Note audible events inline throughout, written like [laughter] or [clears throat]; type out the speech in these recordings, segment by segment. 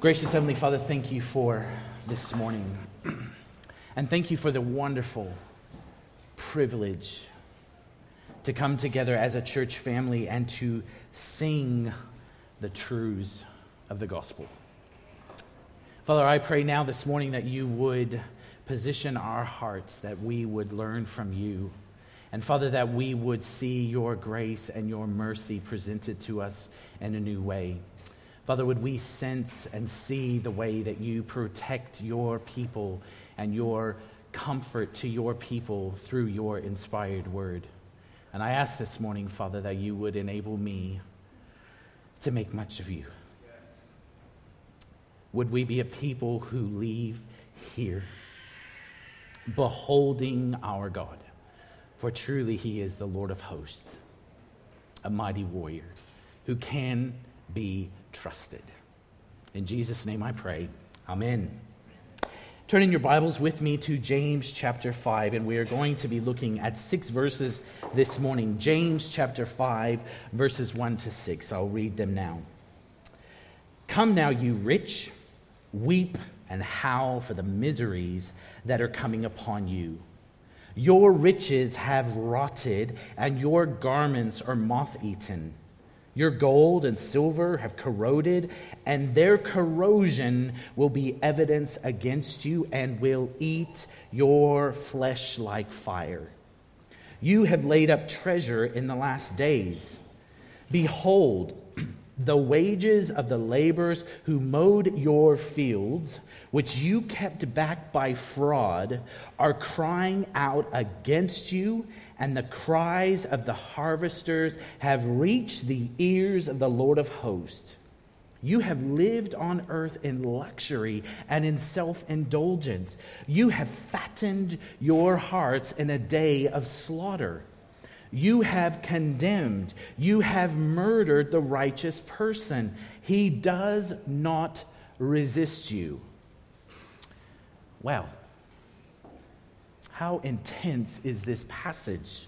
Gracious Heavenly Father, thank you for this morning. and thank you for the wonderful privilege to come together as a church family and to sing the truths of the gospel. Father, I pray now this morning that you would position our hearts, that we would learn from you. And Father, that we would see your grace and your mercy presented to us in a new way. Father, would we sense and see the way that you protect your people and your comfort to your people through your inspired word? And I ask this morning, Father, that you would enable me to make much of you. Would we be a people who leave here beholding our God? For truly he is the Lord of hosts, a mighty warrior who can be trusted. In Jesus' name I pray. Amen. Turn in your Bibles with me to James chapter 5, and we are going to be looking at six verses this morning. James chapter 5, verses 1 to 6. I'll read them now. Come now, you rich, weep and howl for the miseries that are coming upon you. Your riches have rotted, and your garments are moth eaten. Your gold and silver have corroded, and their corrosion will be evidence against you and will eat your flesh like fire. You have laid up treasure in the last days. Behold, the wages of the laborers who mowed your fields, which you kept back by fraud, are crying out against you, and the cries of the harvesters have reached the ears of the Lord of hosts. You have lived on earth in luxury and in self indulgence. You have fattened your hearts in a day of slaughter. You have condemned, you have murdered the righteous person. He does not resist you. Well, how intense is this passage?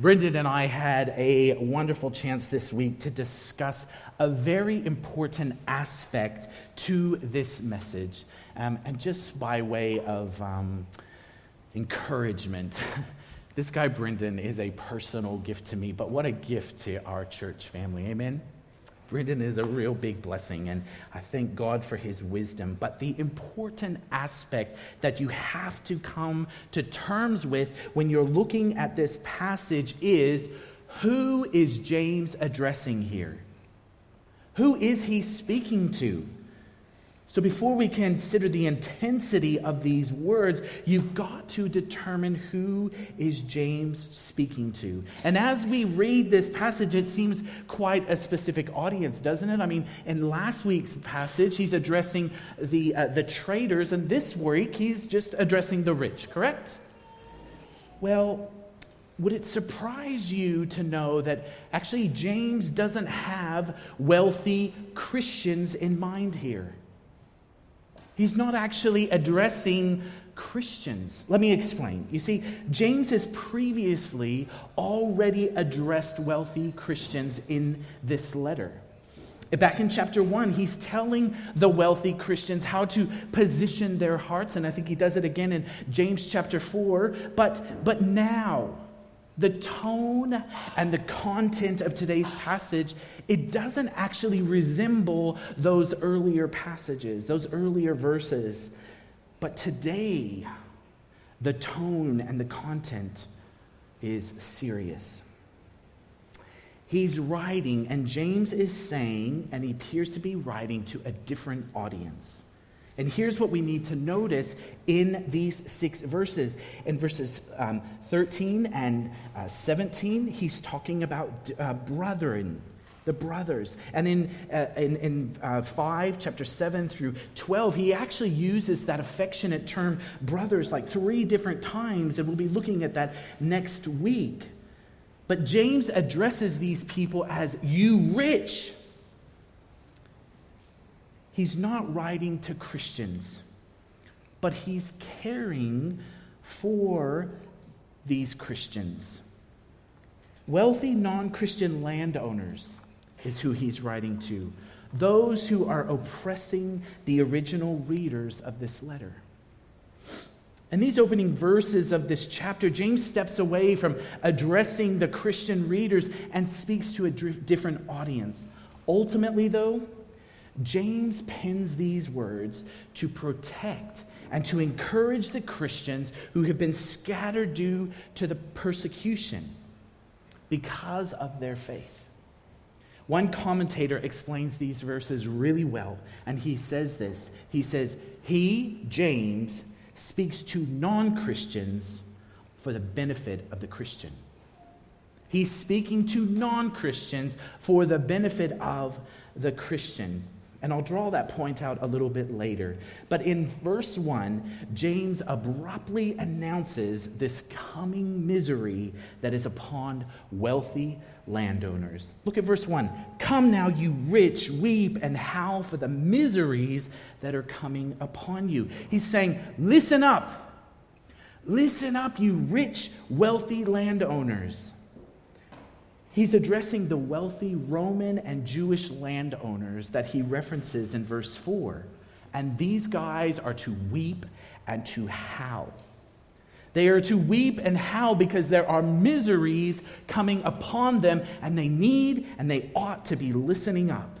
Brendan and I had a wonderful chance this week to discuss a very important aspect to this message. Um, and just by way of um, encouragement, [laughs] This guy, Brendan, is a personal gift to me, but what a gift to our church family. Amen? Brendan is a real big blessing, and I thank God for his wisdom. But the important aspect that you have to come to terms with when you're looking at this passage is who is James addressing here? Who is he speaking to? So, before we consider the intensity of these words, you've got to determine who is James speaking to. And as we read this passage, it seems quite a specific audience, doesn't it? I mean, in last week's passage, he's addressing the, uh, the traders, and this week, he's just addressing the rich, correct? Well, would it surprise you to know that actually James doesn't have wealthy Christians in mind here? He's not actually addressing Christians. Let me explain. You see, James has previously already addressed wealthy Christians in this letter. Back in chapter 1, he's telling the wealthy Christians how to position their hearts, and I think he does it again in James chapter 4. But, but now, the tone and the content of today's passage, it doesn't actually resemble those earlier passages, those earlier verses. But today, the tone and the content is serious. He's writing, and James is saying, and he appears to be writing to a different audience. And here's what we need to notice in these six verses. In verses um, 13 and uh, 17, he's talking about uh, brethren, the brothers. And in, uh, in, in uh, 5, chapter 7 through 12, he actually uses that affectionate term brothers like three different times, and we'll be looking at that next week. But James addresses these people as you rich he's not writing to Christians, but he's caring for these Christians. Wealthy non Christian landowners is who he's writing to. those who are oppressing the original readers of this letter. In these opening verses of this chapter, James steps away from addressing the Christian readers and speaks to a different audience. Ultimately, though, James pens these words to protect and to encourage the Christians who have been scattered due to the persecution because of their faith. One commentator explains these verses really well, and he says this. He says, He, James, speaks to non Christians for the benefit of the Christian. He's speaking to non Christians for the benefit of the Christian. And I'll draw that point out a little bit later. But in verse 1, James abruptly announces this coming misery that is upon wealthy landowners. Look at verse 1. Come now, you rich, weep and howl for the miseries that are coming upon you. He's saying, Listen up. Listen up, you rich, wealthy landowners. He's addressing the wealthy Roman and Jewish landowners that he references in verse 4. And these guys are to weep and to howl. They are to weep and howl because there are miseries coming upon them, and they need and they ought to be listening up.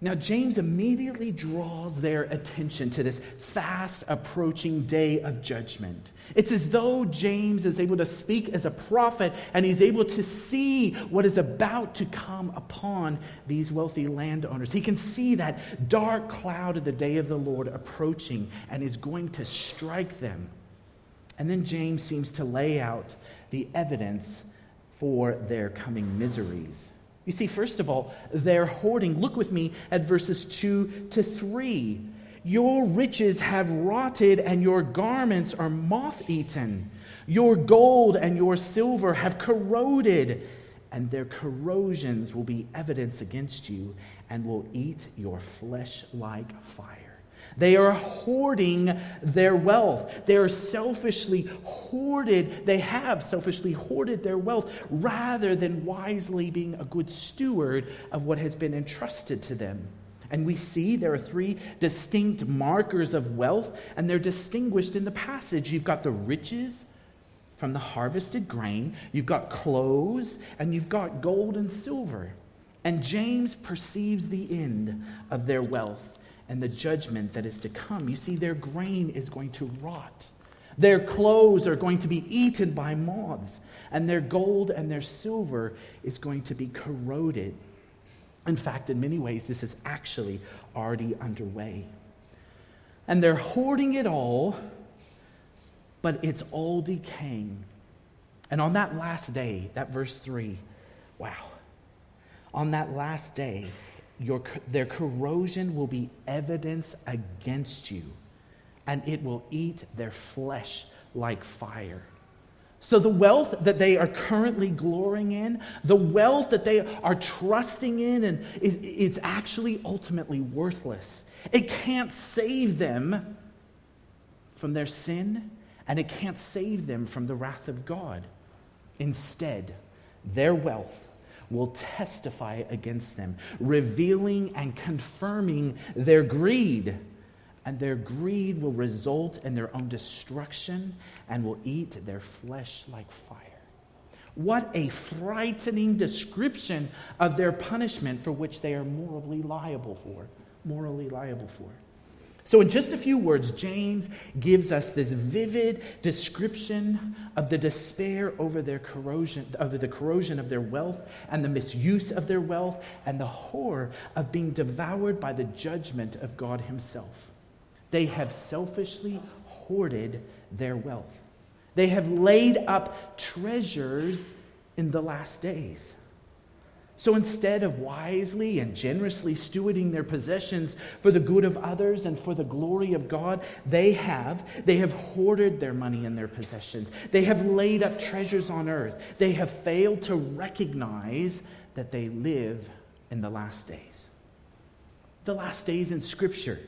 Now, James immediately draws their attention to this fast approaching day of judgment. It's as though James is able to speak as a prophet and he's able to see what is about to come upon these wealthy landowners. He can see that dark cloud of the day of the Lord approaching and is going to strike them. And then James seems to lay out the evidence for their coming miseries. You see, first of all, they're hoarding. Look with me at verses 2 to 3. Your riches have rotted, and your garments are moth eaten. Your gold and your silver have corroded, and their corrosions will be evidence against you and will eat your flesh like fire. They are hoarding their wealth. They are selfishly hoarded, they have selfishly hoarded their wealth rather than wisely being a good steward of what has been entrusted to them. And we see there are three distinct markers of wealth, and they're distinguished in the passage. You've got the riches from the harvested grain, you've got clothes, and you've got gold and silver. And James perceives the end of their wealth and the judgment that is to come. You see, their grain is going to rot. Their clothes are going to be eaten by moths, and their gold and their silver is going to be corroded. In fact, in many ways, this is actually already underway. And they're hoarding it all, but it's all decaying. And on that last day, that verse 3, wow. On that last day, your, their corrosion will be evidence against you, and it will eat their flesh like fire. So, the wealth that they are currently glorying in, the wealth that they are trusting in, and is, it's actually ultimately worthless. It can't save them from their sin, and it can't save them from the wrath of God. Instead, their wealth will testify against them, revealing and confirming their greed. And their greed will result in their own destruction and will eat their flesh like fire. What a frightening description of their punishment for which they are morally liable for. Morally liable for. So, in just a few words, James gives us this vivid description of the despair over their corrosion, of the corrosion of their wealth and the misuse of their wealth and the horror of being devoured by the judgment of God Himself. They have selfishly hoarded their wealth. They have laid up treasures in the last days. So instead of wisely and generously stewarding their possessions for the good of others and for the glory of God, they have they have hoarded their money and their possessions. They have laid up treasures on earth. They have failed to recognize that they live in the last days. The last days in scripture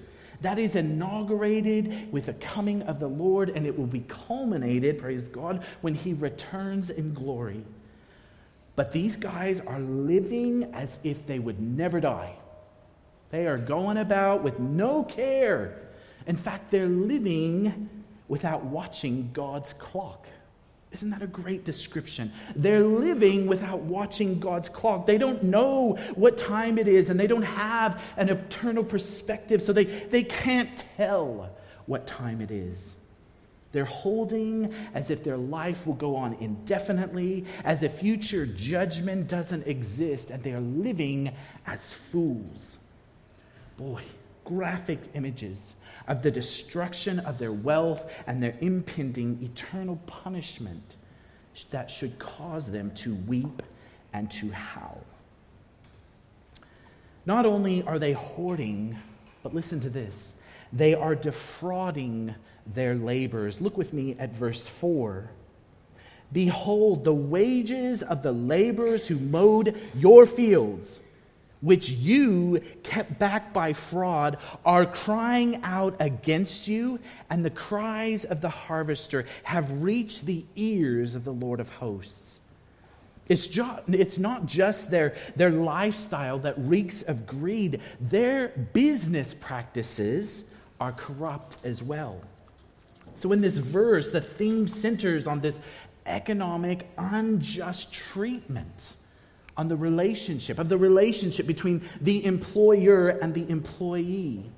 that is inaugurated with the coming of the Lord, and it will be culminated, praise God, when He returns in glory. But these guys are living as if they would never die. They are going about with no care. In fact, they're living without watching God's clock. Isn't that a great description? They're living without watching God's clock. They don't know what time it is, and they don't have an eternal perspective, so they, they can't tell what time it is. They're holding as if their life will go on indefinitely, as if future judgment doesn't exist, and they are living as fools. Boy, graphic images of the destruction of their wealth and their impending eternal punishment that should cause them to weep and to howl. Not only are they hoarding, but listen to this they are defrauding their labors. Look with me at verse 4. Behold, the wages of the laborers who mowed your fields which you kept back by fraud, are crying out against you, and the cries of the harvester have reached the ears of the Lord of hosts. It's, it's not just their, their lifestyle that reeks of greed, their business practices are corrupt as well. So, in this verse, the theme centers on this economic unjust treatment on the relationship, of the relationship between the employer and the employee.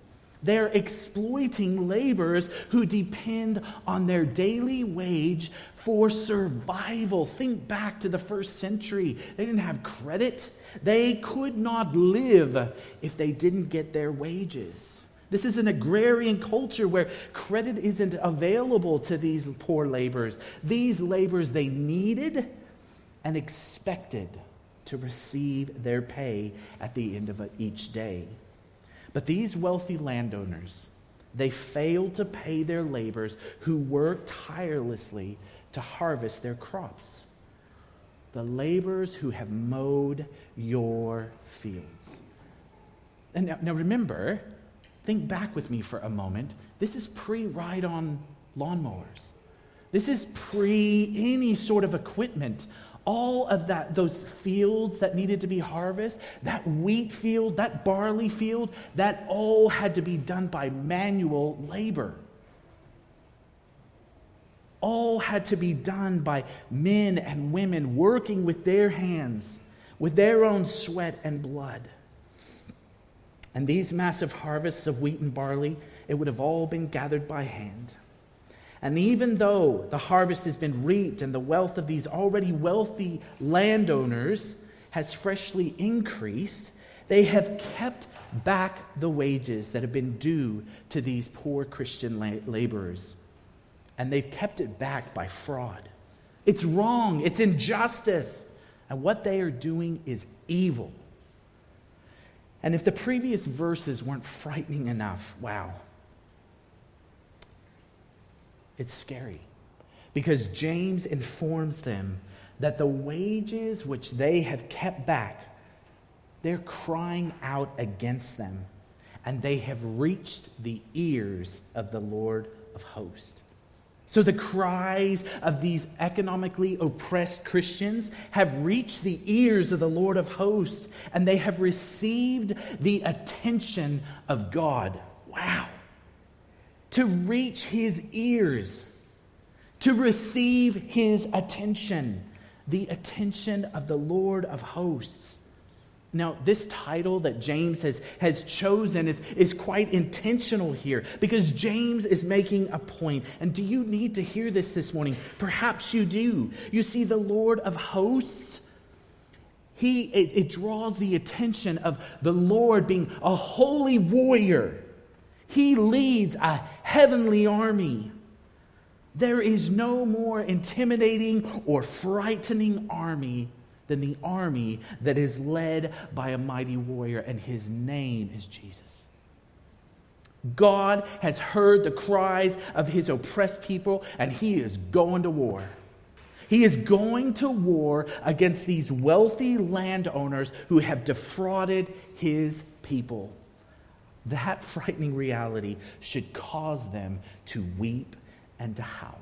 They're exploiting laborers who depend on their daily wage for survival. Think back to the first century. They didn't have credit, they could not live if they didn't get their wages. This is an agrarian culture where credit isn't available to these poor laborers. These laborers they needed and expected to receive their pay at the end of each day. But these wealthy landowners, they failed to pay their laborers who worked tirelessly to harvest their crops. The laborers who have mowed your fields. And now, now remember, think back with me for a moment. This is pre ride on lawnmowers. This is pre any sort of equipment all of that those fields that needed to be harvested that wheat field that barley field that all had to be done by manual labor all had to be done by men and women working with their hands with their own sweat and blood and these massive harvests of wheat and barley it would have all been gathered by hand and even though the harvest has been reaped and the wealth of these already wealthy landowners has freshly increased, they have kept back the wages that have been due to these poor Christian laborers. And they've kept it back by fraud. It's wrong, it's injustice. And what they are doing is evil. And if the previous verses weren't frightening enough, wow, it's scary. Because James informs them that the wages which they have kept back, they're crying out against them, and they have reached the ears of the Lord of hosts. So the cries of these economically oppressed Christians have reached the ears of the Lord of hosts, and they have received the attention of God. Wow to reach his ears, to receive his attention, the attention of the Lord of hosts. Now, this title that James has, has chosen is, is quite intentional here because James is making a point. And do you need to hear this this morning? Perhaps you do. You see, the Lord of hosts, he, it, it draws the attention of the Lord being a holy warrior he leads a heavenly army. There is no more intimidating or frightening army than the army that is led by a mighty warrior, and his name is Jesus. God has heard the cries of his oppressed people, and he is going to war. He is going to war against these wealthy landowners who have defrauded his people. That [laughs] frightening reality should cause them to weep and to howl.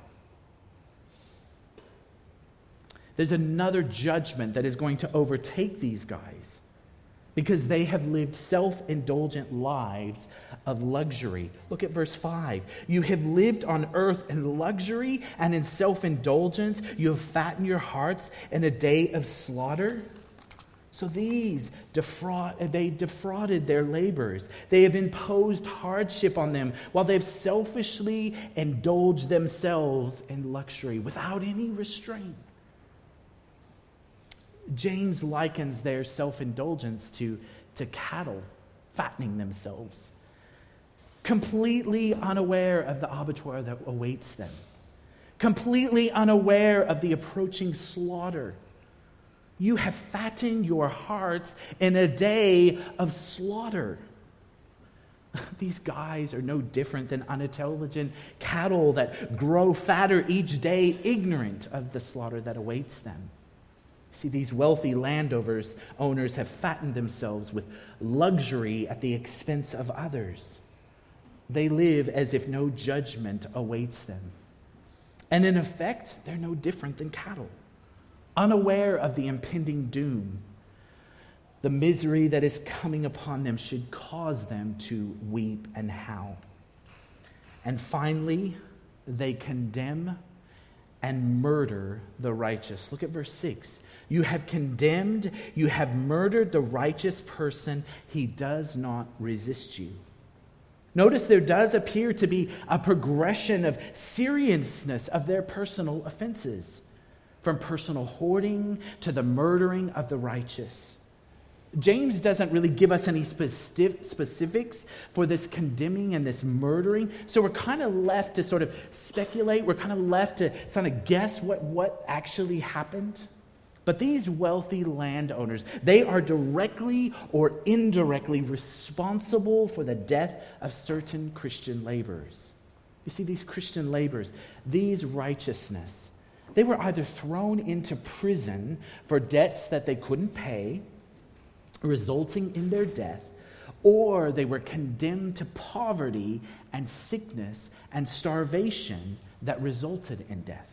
There's another judgment that is going to overtake these guys because they have lived self indulgent lives of luxury. Look at verse 5. You have lived on earth in luxury and in self indulgence. You have fattened your hearts in a day of slaughter. So these defraud, they defrauded their laborers. They have imposed hardship on them while they've selfishly indulged themselves in luxury without any restraint. James likens their self indulgence to, to cattle fattening themselves, completely unaware of the abattoir that awaits them, completely unaware of the approaching slaughter. You have fattened your hearts in a day of slaughter. [laughs] These guys are no different than unintelligent cattle that grow fatter each day, ignorant of the slaughter that awaits them. See, these wealthy landowners owners have fattened themselves with luxury at the expense of others. They live as if no judgment awaits them. And in effect, they're no different than cattle, unaware of the impending doom. The misery that is coming upon them should cause them to weep and howl. And finally, they condemn and murder the righteous. Look at verse 6. You have condemned, you have murdered the righteous person. He does not resist you. Notice there does appear to be a progression of seriousness of their personal offenses, from personal hoarding to the murdering of the righteous. James doesn't really give us any specifics for this condemning and this murdering. So we're kind of left to sort of speculate. We're kind of left to sort of guess what, what actually happened. But these wealthy landowners, they are directly or indirectly responsible for the death of certain Christian laborers. You see, these Christian laborers, these righteousness, they were either thrown into prison for debts that they couldn't pay, resulting in their death, or they were condemned to poverty and sickness and starvation that resulted in death.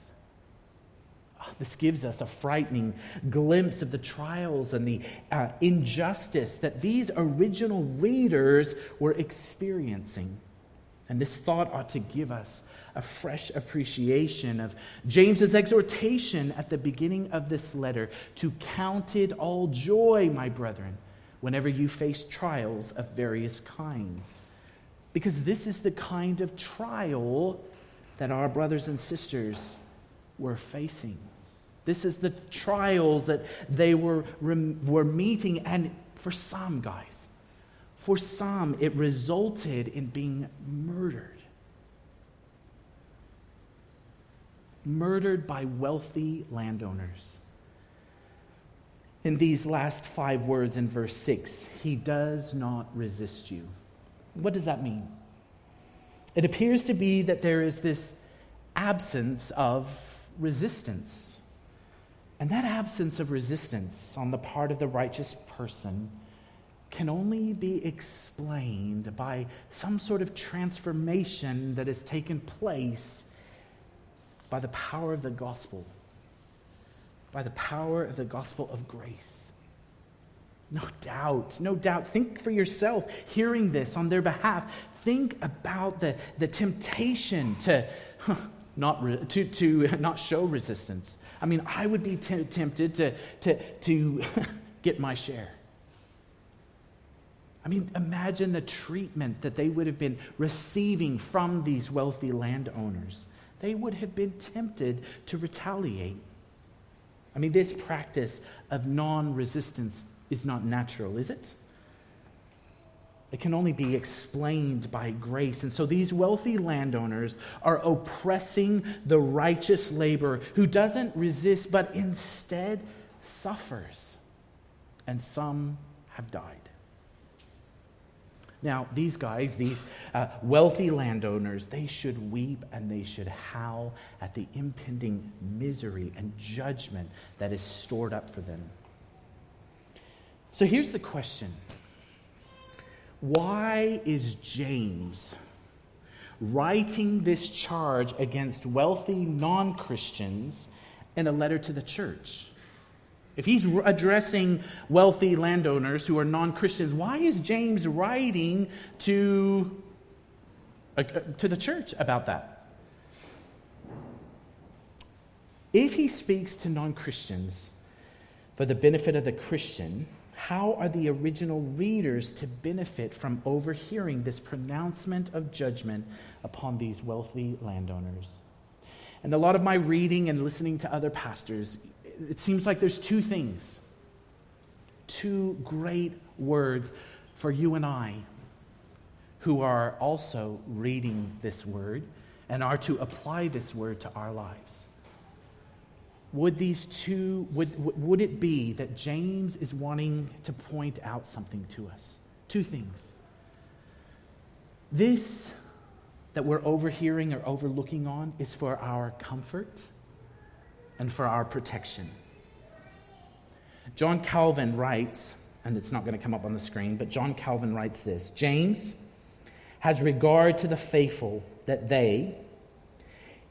This gives us a frightening glimpse of the trials and the uh, injustice that these original readers were experiencing. And this thought ought to give us a fresh appreciation of James's exhortation at the beginning of this letter to count it all joy, my brethren, whenever you face trials of various kinds. Because this is the kind of trial that our brothers and sisters were facing. This is the trials that they were, were meeting. And for some guys, for some, it resulted in being murdered. Murdered by wealthy landowners. In these last five words in verse 6, he does not resist you. What does that mean? It appears to be that there is this absence of resistance and that absence of resistance on the part of the righteous person can only be explained by some sort of transformation that has taken place by the power of the gospel, by the power of the gospel of grace. No doubt, no doubt. Think for yourself, hearing this on their behalf. Think about the, the temptation to, not, re- to, to [laughs] not show resistance, I mean, I would be t- tempted to, to, to [laughs] get my share. I mean, imagine the treatment that they would have been receiving from these wealthy landowners. They would have been tempted to retaliate. I mean, this practice of non resistance is not natural, is it? It can only be explained by grace. And so these wealthy landowners are oppressing the righteous laborer who doesn't resist, but instead suffers. And some have died. Now, these guys, these uh, wealthy landowners, they should weep and they should howl at the impending misery and judgment that is stored up for them. So here's the question why is James writing this charge against wealthy non Christians in a letter to the church? If he's addressing wealthy landowners who are non Christians, why is James writing to, uh, to the church about that? If he speaks to non Christians for the benefit of the Christian, how are the original readers to benefit from overhearing this pronouncement of judgment upon these wealthy landowners? And a lot of my reading and listening to other pastors, it seems like there's two things, two great words for you and I who are also reading this word and are to apply this word to our lives. Would these two, would, would it be that James is wanting to point out something to us? Two things. This that we're overhearing or overlooking on is for our comfort and for our protection. John Calvin writes, and it's not going to come up on the screen, but John Calvin writes this James has regard to the faithful that they,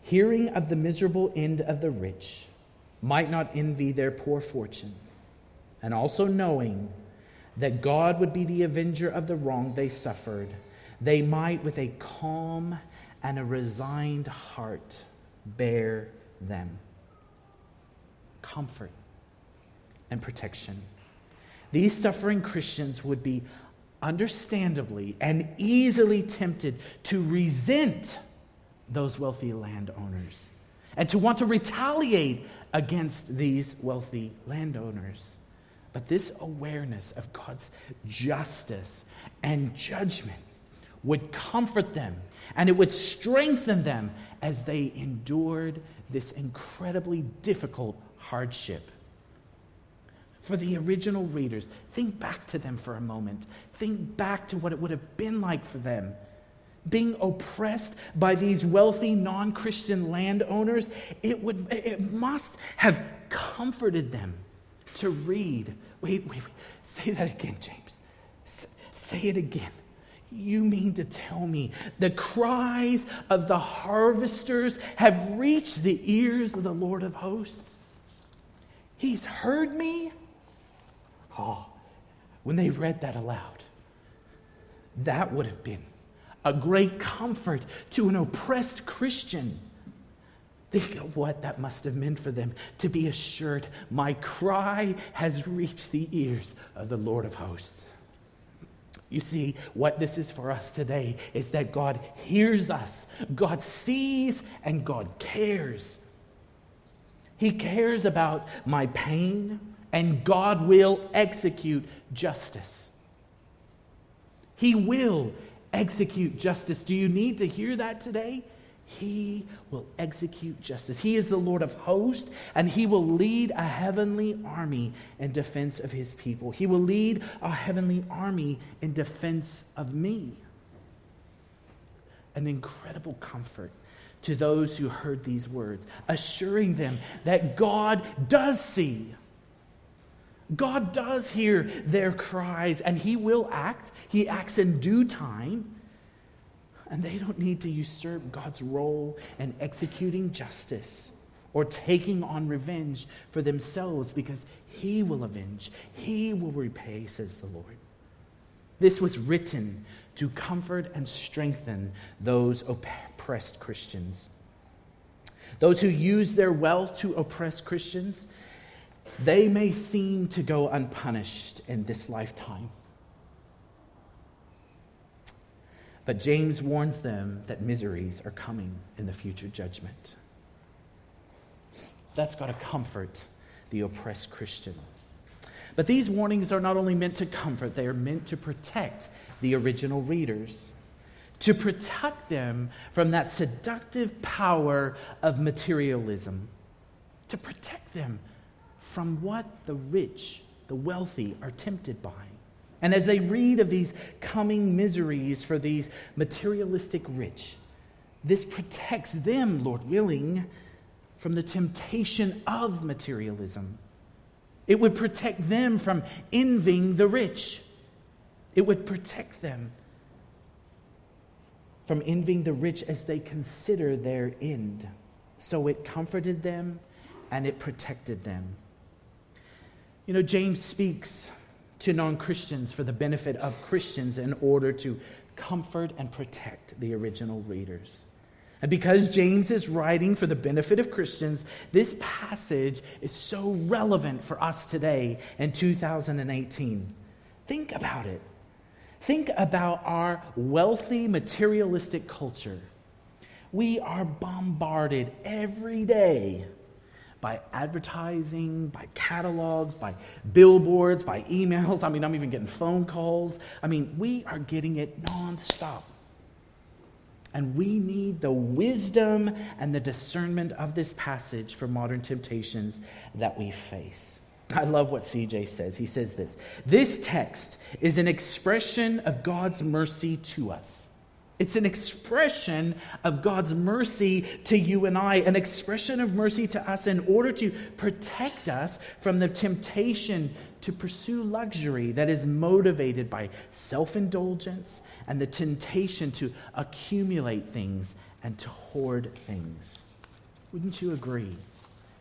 hearing of the miserable end of the rich, might not envy their poor fortune, and also knowing that God would be the avenger of the wrong they suffered they might with a calm and a resigned heart bear them. Comfort and protection. These suffering Christians would be understandably and easily tempted to resent those wealthy landowners and to want to retaliate against these wealthy landowners. But this awareness of God's justice and judgment would comfort them and it would strengthen them as they endured this incredibly difficult hardship. For the original readers, think back to them for a moment. Think back to what it would have been like for them. Being oppressed by these wealthy non Christian landowners, it, would, it must have comforted them to read. Wait, wait, wait. Say that again, James. say it again. You mean to tell me the cries of the harvesters have reached the ears of the Lord of hosts? He's heard me? Oh, when they read that aloud, that would have been a great comfort to an oppressed Christian. Think of what that must have meant for them to be assured my cry has reached the ears of the Lord of hosts. You see, what this is for us today is that God hears us, God sees, and God cares. He cares about my pain, and God will execute justice. He will execute justice. Do you need to hear that today? He will execute justice. He is the Lord of hosts, and he will lead a heavenly army in defense of his people. He will lead a heavenly army in defense of me. An incredible comfort to those who heard these words, assuring them that God does see. God does hear their cries, and he will act. He acts in due time. And they don't need to usurp God's role in executing justice or taking on revenge for themselves because He will avenge, He will repay, says the Lord. This was written to comfort and strengthen those oppressed Christians. Those who use their wealth to oppress Christians, they may seem to go unpunished in this lifetime. But James warns them that miseries are coming in the future judgment. That's got to comfort the oppressed Christian. But these warnings are not only meant to comfort, they are meant to protect the original readers, to protect them from that seductive power of materialism, to protect them from what the rich, the wealthy, are tempted by. And as they read of these coming miseries for these materialistic rich, this protects them, Lord willing, from the temptation of materialism. It would protect them from envying the rich. It would protect them from envying the rich as they consider their end. So it comforted them and it protected them. You know, James speaks to non Christians for the benefit of Christians in order to comfort and protect the original readers. And because James is writing for the benefit of Christians, this passage is so relevant for us today in 2018. Think about it. Think about our wealthy, materialistic culture. We are bombarded every day by advertising, by catalogs, by billboards, by emails. I mean, I'm even getting phone calls. I mean, we are getting it nonstop. And we need the wisdom and the discernment of this passage for modern temptations that we face. I love what CJ says. He says this This text is an expression of God's mercy to us. It's an expression of God's mercy to you and I, an expression of mercy to us in order to protect us from the temptation to pursue luxury that is motivated by self indulgence and the temptation to accumulate things and to hoard things. Wouldn't you agree?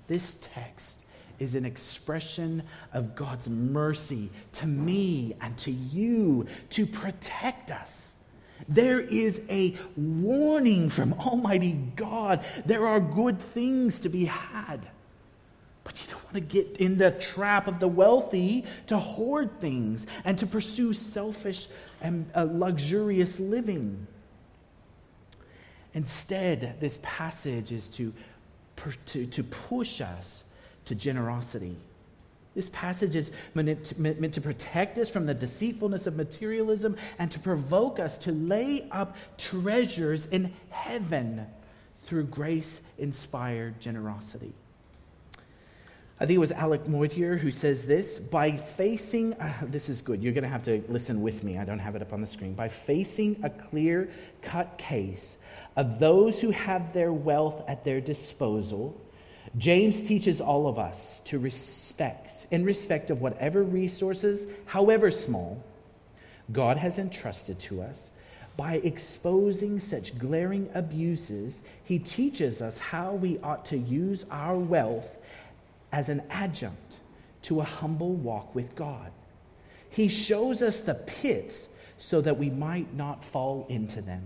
This text is an expression of God's mercy to me and to you to protect us there is a warning from Almighty God. There are good things to be had. But you don't want to get in the trap of the wealthy to hoard things and to pursue selfish and uh, luxurious living. Instead, this passage is to, to, to push us to generosity. This passage is meant to, protect us from the deceitfulness of materialism and to provoke us to lay up treasures in heaven through grace inspired generosity. I think it was Alec Motyer who says this by facing, uh, this is good, you're going to have to listen with me, I don't have it up on the screen. By facing a clear cut case of those who have their wealth at their disposal James teaches all of us to respect, in respect of whatever resources, however small, God has entrusted to us. By exposing such glaring abuses, he teaches us how we ought to use our wealth as an adjunct to a humble walk with God. He shows us the pits so that we might not fall into them.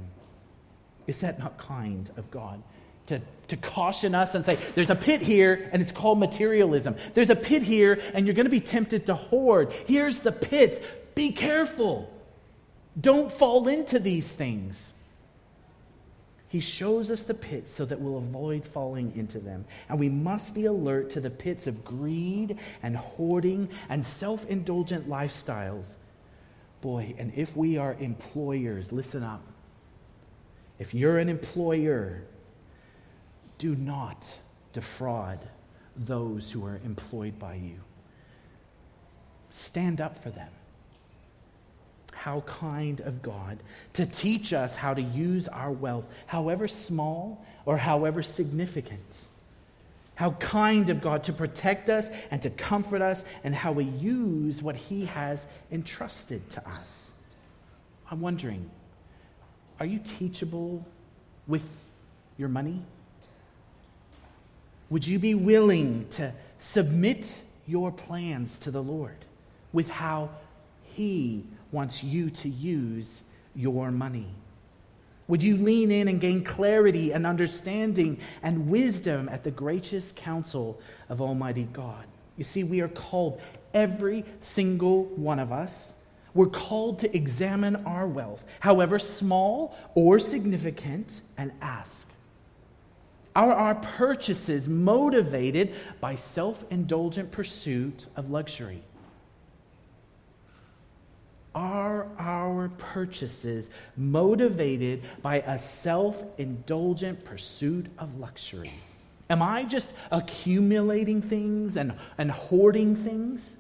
Is that not kind of God? To, to caution us and say, there's a pit here, and it's called materialism. There's a pit here, and you're going to be tempted to hoard. Here's the pits. Be careful. Don't fall into these things. He shows us the pits so that we'll avoid falling into them. And we must be alert to the pits of greed and hoarding and self indulgent lifestyles. Boy, and if we are employers, listen up. If you're an employer, do not defraud those who are employed by you. Stand up for them. How kind of God to teach us how to use our wealth, however small or however significant. How kind of God to protect us and to comfort us, and how we use what He has entrusted to us. I'm wondering, are you teachable with your money? Would you be willing to submit your plans to the Lord with how He wants you to use your money? Would you lean in and gain clarity and understanding and wisdom at the gracious counsel of Almighty God? You see, we are called, every single one of us, we're called to examine our wealth, however small or significant, and ask are our purchases motivated by self indulgent pursuit of luxury? Are our purchases motivated by a self indulgent pursuit of luxury? Am I just accumulating things and, and hoarding things?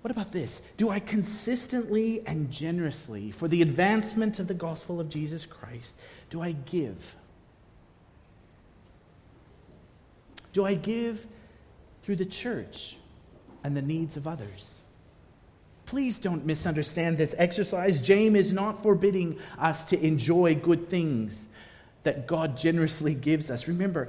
What about this? Do I consistently and generously, for the advancement of the gospel of Jesus Christ, do I give? Do I give through the church and the needs of others? Please don't misunderstand this exercise. James is not forbidding us to enjoy good things that God generously gives us. Remember,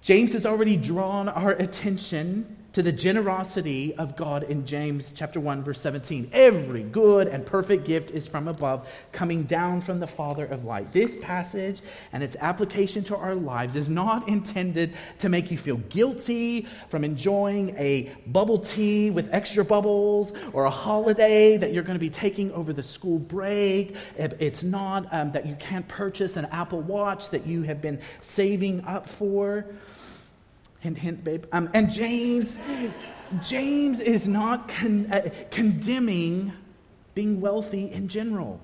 James has already drawn our attention to the generosity of God in James chapter 1 verse 17. Every good and perfect gift is from above, coming down from the Father of light. This passage and its application to our lives is not intended to make you feel guilty from enjoying a bubble tea with extra bubbles or a holiday that you're going to be taking over the school break. It's not um, that you can't purchase an Apple Watch that you have been saving up for. Hint, hint, babe. Um, and James, James is not con- uh, condemning being wealthy in general.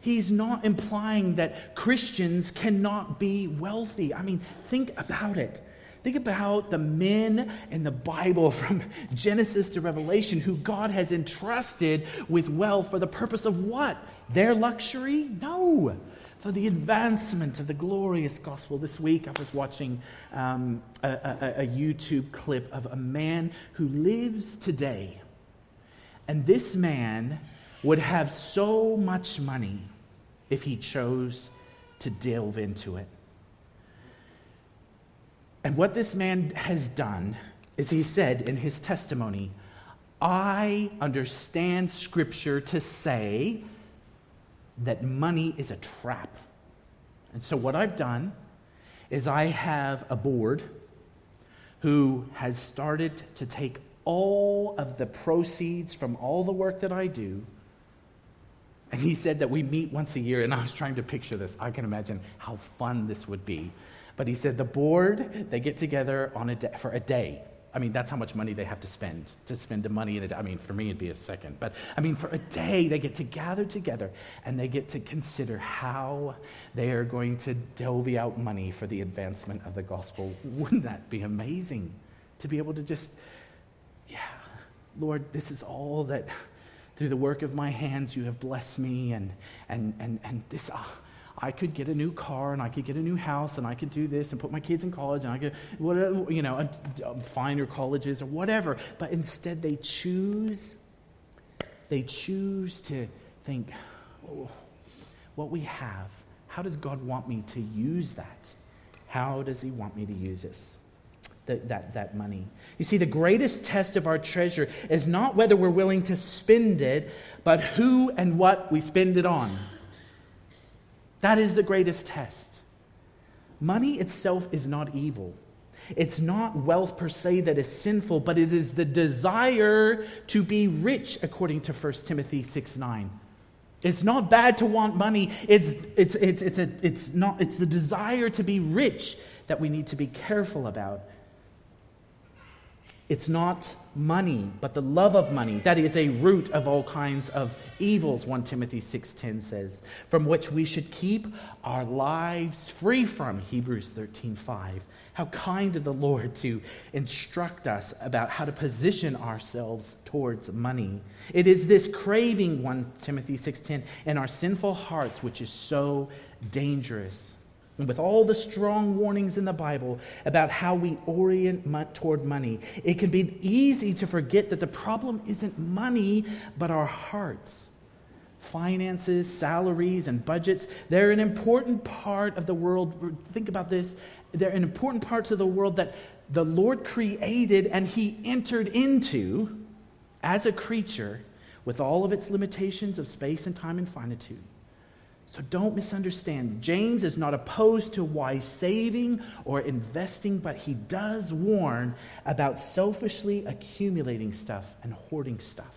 He's not implying that Christians cannot be wealthy. I mean, think about it. Think about the men in the Bible [laughs] from Genesis to Revelation who God has entrusted with wealth for the purpose of what? Their luxury? No for the advancement of the glorious gospel. This week I was watching um, a, a, a YouTube clip of a man who lives today. And this man would have so much money if he chose to delve into it. And what this man has done is he said in his testimony, I understand Scripture to say that money is a trap. And so, what I've done is I have a board who has started to take all of the proceeds from all the work that I do. And he said that we meet once a year, and I was trying to picture this. I can imagine how fun this would be. But he said the board, they get together on a day, for a day. I mean, that's how much money they have to spend to spend the money in. I mean, for me, it'd be a second. But I mean, for a day, they get to gather together and they get to consider how they are going to delve out money for the advancement of the gospel. Wouldn't that be amazing to be able to just, yeah, Lord, this is all that through the work of my hands you have blessed me, and, and, and, and this. Uh, I could get a new car and I could get a new house and I could do this and put my kids in college and I could, whatever, you know, um, finer colleges or whatever. But instead, they choose, they choose to think, oh, what we have, how does God want me to use that? How does He want me to use this? That, that, that money. You see, the greatest test of our treasure is not whether we're willing to spend it, but who and what we spend it on. That is the greatest test. Money itself is not evil. It's not wealth per se that is sinful, but it is the desire to be rich, according to 1 Timothy 6 9. It's not bad to want money. It's, it's, it's, it's, a, it's, not, it's the desire to be rich that we need to be careful about. It's not money, but the love of money. That is a root of all kinds of evils, 1 Timothy 6:10 says, from which we should keep our lives free from, Hebrews 13:5. How kind of the Lord to instruct us about how to position ourselves towards money. It is this craving, 1 Timothy 6:10, in our sinful hearts which is so dangerous. And with all the strong warnings in the Bible about how we orient toward money, it can be easy to forget that the problem isn't money, but our hearts. Finances, salaries, and budgets, they're an important part of the world. Think about this. They're an important part of the world that the Lord created and He entered into as a creature with all of its limitations of space and time and finitude. So don't misunderstand. James is not opposed to wise saving or investing, but he does warn about selfishly accumulating stuff and hoarding stuff.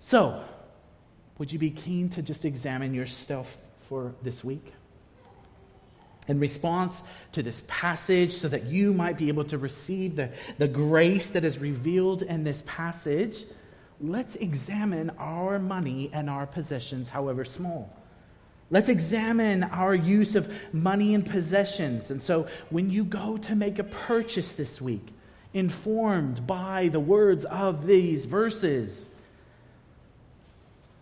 So, would you be keen to just examine yourself for this week? In response to this passage, so that you might be able to receive the, the grace that is revealed in this passage, let's examine our money and our possessions, however small. Let's examine our use of money and possessions. And so, when you go to make a purchase this week, informed by the words of these verses,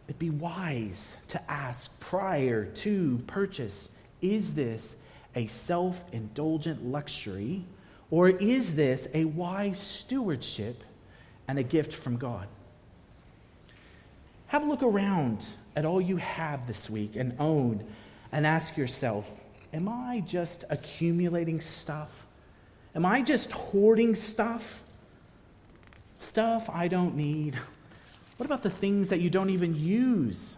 it'd be wise to ask prior to purchase is this a self indulgent luxury, or is this a wise stewardship and a gift from God? Have a look around at all you have this week and own and ask yourself Am I just accumulating stuff? Am I just hoarding stuff? Stuff I don't need. What about the things that you don't even use?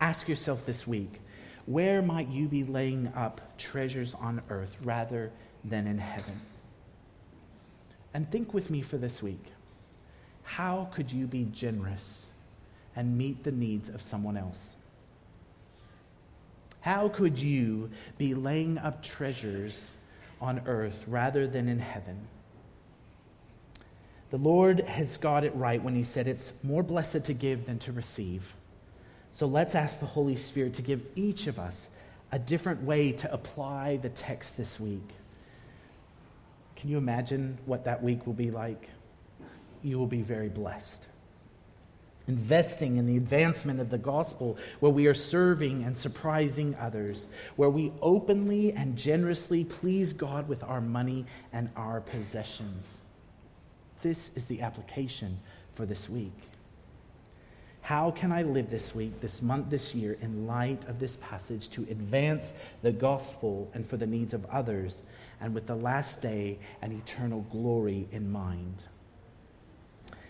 Ask yourself this week where might you be laying up treasures on earth rather than in heaven? And think with me for this week. How could you be generous and meet the needs of someone else? How could you be laying up treasures on earth rather than in heaven? The Lord has got it right when He said it's more blessed to give than to receive. So let's ask the Holy Spirit to give each of us a different way to apply the text this week. Can you imagine what that week will be like? You will be very blessed. Investing in the advancement of the gospel, where we are serving and surprising others, where we openly and generously please God with our money and our possessions. This is the application for this week. How can I live this week, this month, this year, in light of this passage to advance the gospel and for the needs of others, and with the last day and eternal glory in mind?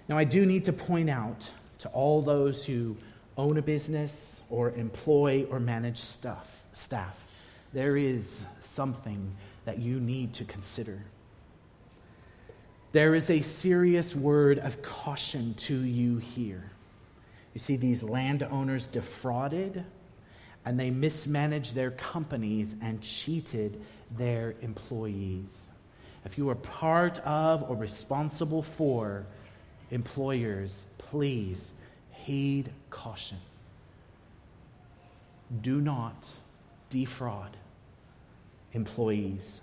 Now, I do need to point out to all those who own a business or employ or manage stuff, staff, there is something that you need to consider. There is a serious word of caution to you here. You see, these landowners defrauded and they mismanaged their companies and cheated their employees. If you are part of or responsible for employers, please heed caution. Do not defraud employees.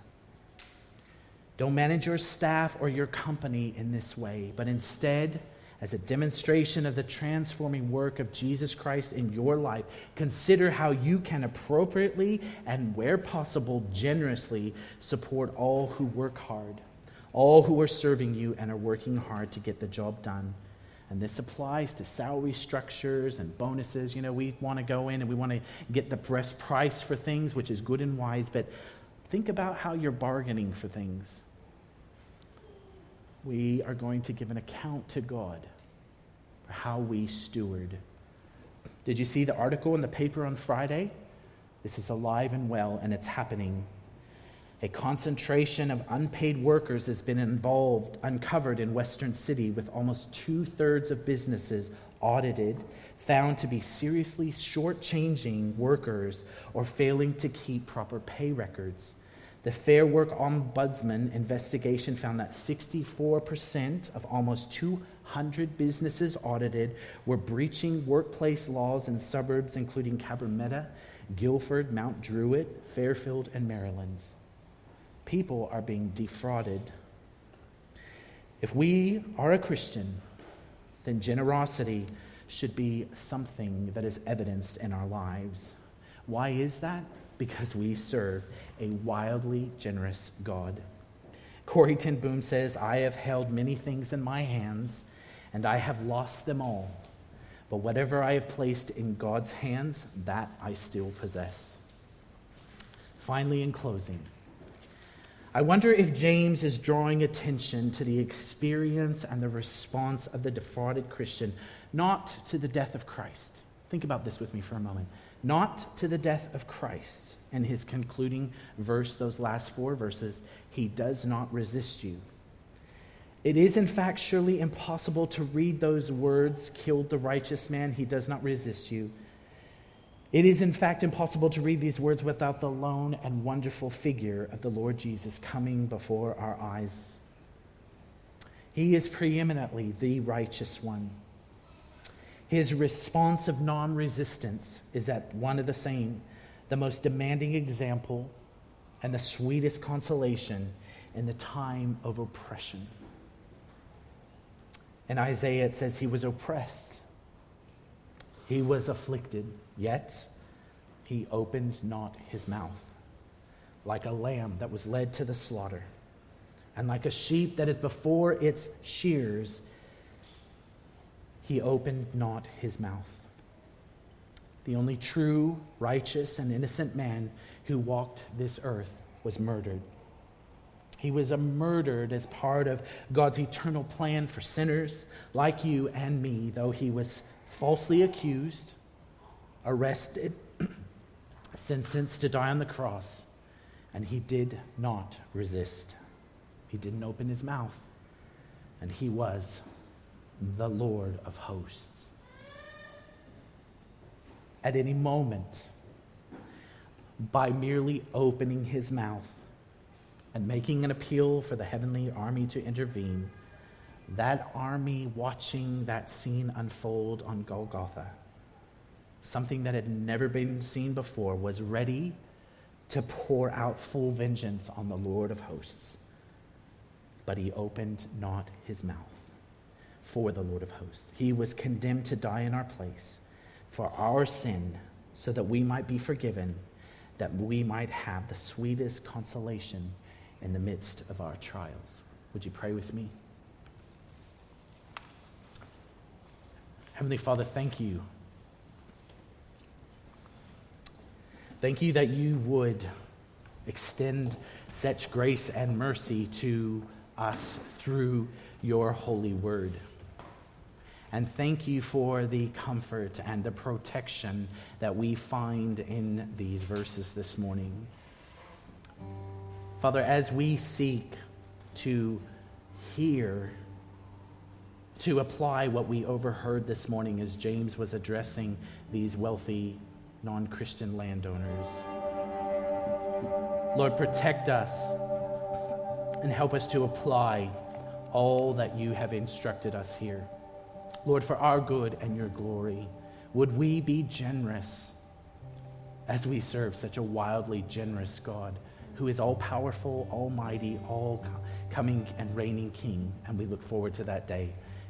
Don't manage your staff or your company in this way, but instead, as a demonstration of the transforming work of Jesus Christ in your life, consider how you can appropriately and, where possible, generously support all who work hard, all who are serving you and are working hard to get the job done. And this applies to salary structures and bonuses. You know, we want to go in and we want to get the best price for things, which is good and wise, but think about how you're bargaining for things we are going to give an account to God for how we steward. Did you see the article in the paper on Friday? This is alive and well, and it's happening. A concentration of unpaid workers has been involved, uncovered in Western City, with almost two thirds of businesses audited found to be seriously shortchanging workers or failing to keep proper pay records. The Fair Work Ombudsman investigation found that 64% of almost 200 businesses audited were breaching workplace laws in suburbs including Cabramatta, Guildford, Mount Druitt, Fairfield, and Merrylands. People are being defrauded. If we are a Christian, then generosity should be something that is evidenced in our lives. Why is that? because we serve a wildly generous God. Corrie ten Boom says, I have held many things in my hands, and I have lost them all. But whatever I have placed in God's hands, that I still possess. Finally, in closing, I wonder if James is drawing attention to the experience and the response of the defrauded Christian, not to the death of Christ. Think about this with me for a moment not to the death of Christ. And his concluding verse, those last four verses, he does not resist you. It is, in fact, surely impossible to read those words, killed the righteous man, he does not resist you. It is, in fact, impossible to read these words without the lone and wonderful figure of the Lord Jesus coming before our eyes. He is preeminently the righteous one. His response of non resistance is at one of the same, the most demanding example and the sweetest consolation in the time of oppression. In Isaiah, it says he was oppressed, he was afflicted, yet he opened not his mouth. Like a lamb that was led to the slaughter, and like a sheep that is before its shears, he opened not his mouth. The only true, righteous, and innocent man who walked this earth was murdered. He was murdered as part of God's eternal plan for sinners like you and me, though he was falsely accused, arrested, [clears throat] sentenced to die on the cross, and he did not resist. He didn't open his mouth, and he was the Lord of hosts. At any moment, by merely opening his mouth, and making an appeal for the heavenly army to intervene, that army watching that scene unfold on Golgotha, something that had never been seen before, was ready to pour out full vengeance on the Lord of hosts. But he opened not his mouth for the Lord of hosts. He was condemned to die in our place for our sin, so that we might be forgiven, that we might have the sweetest consolation in the midst of our trials. Would you pray with me? Heavenly Father, thank you. Thank you that you would extend such grace and mercy to us through your holy word. And thank you for the comfort and the protection that we find in these verses this morning. Father, as we seek to hear, to apply what we overheard this morning as James was addressing these wealthy non Christian landowners, Lord, protect us and help us to apply all that you have instructed us here. Lord, for our good and your glory, would we be generous as we serve such a wildly generous God? who is all powerful, almighty, all coming and reigning King. And we look forward to that day.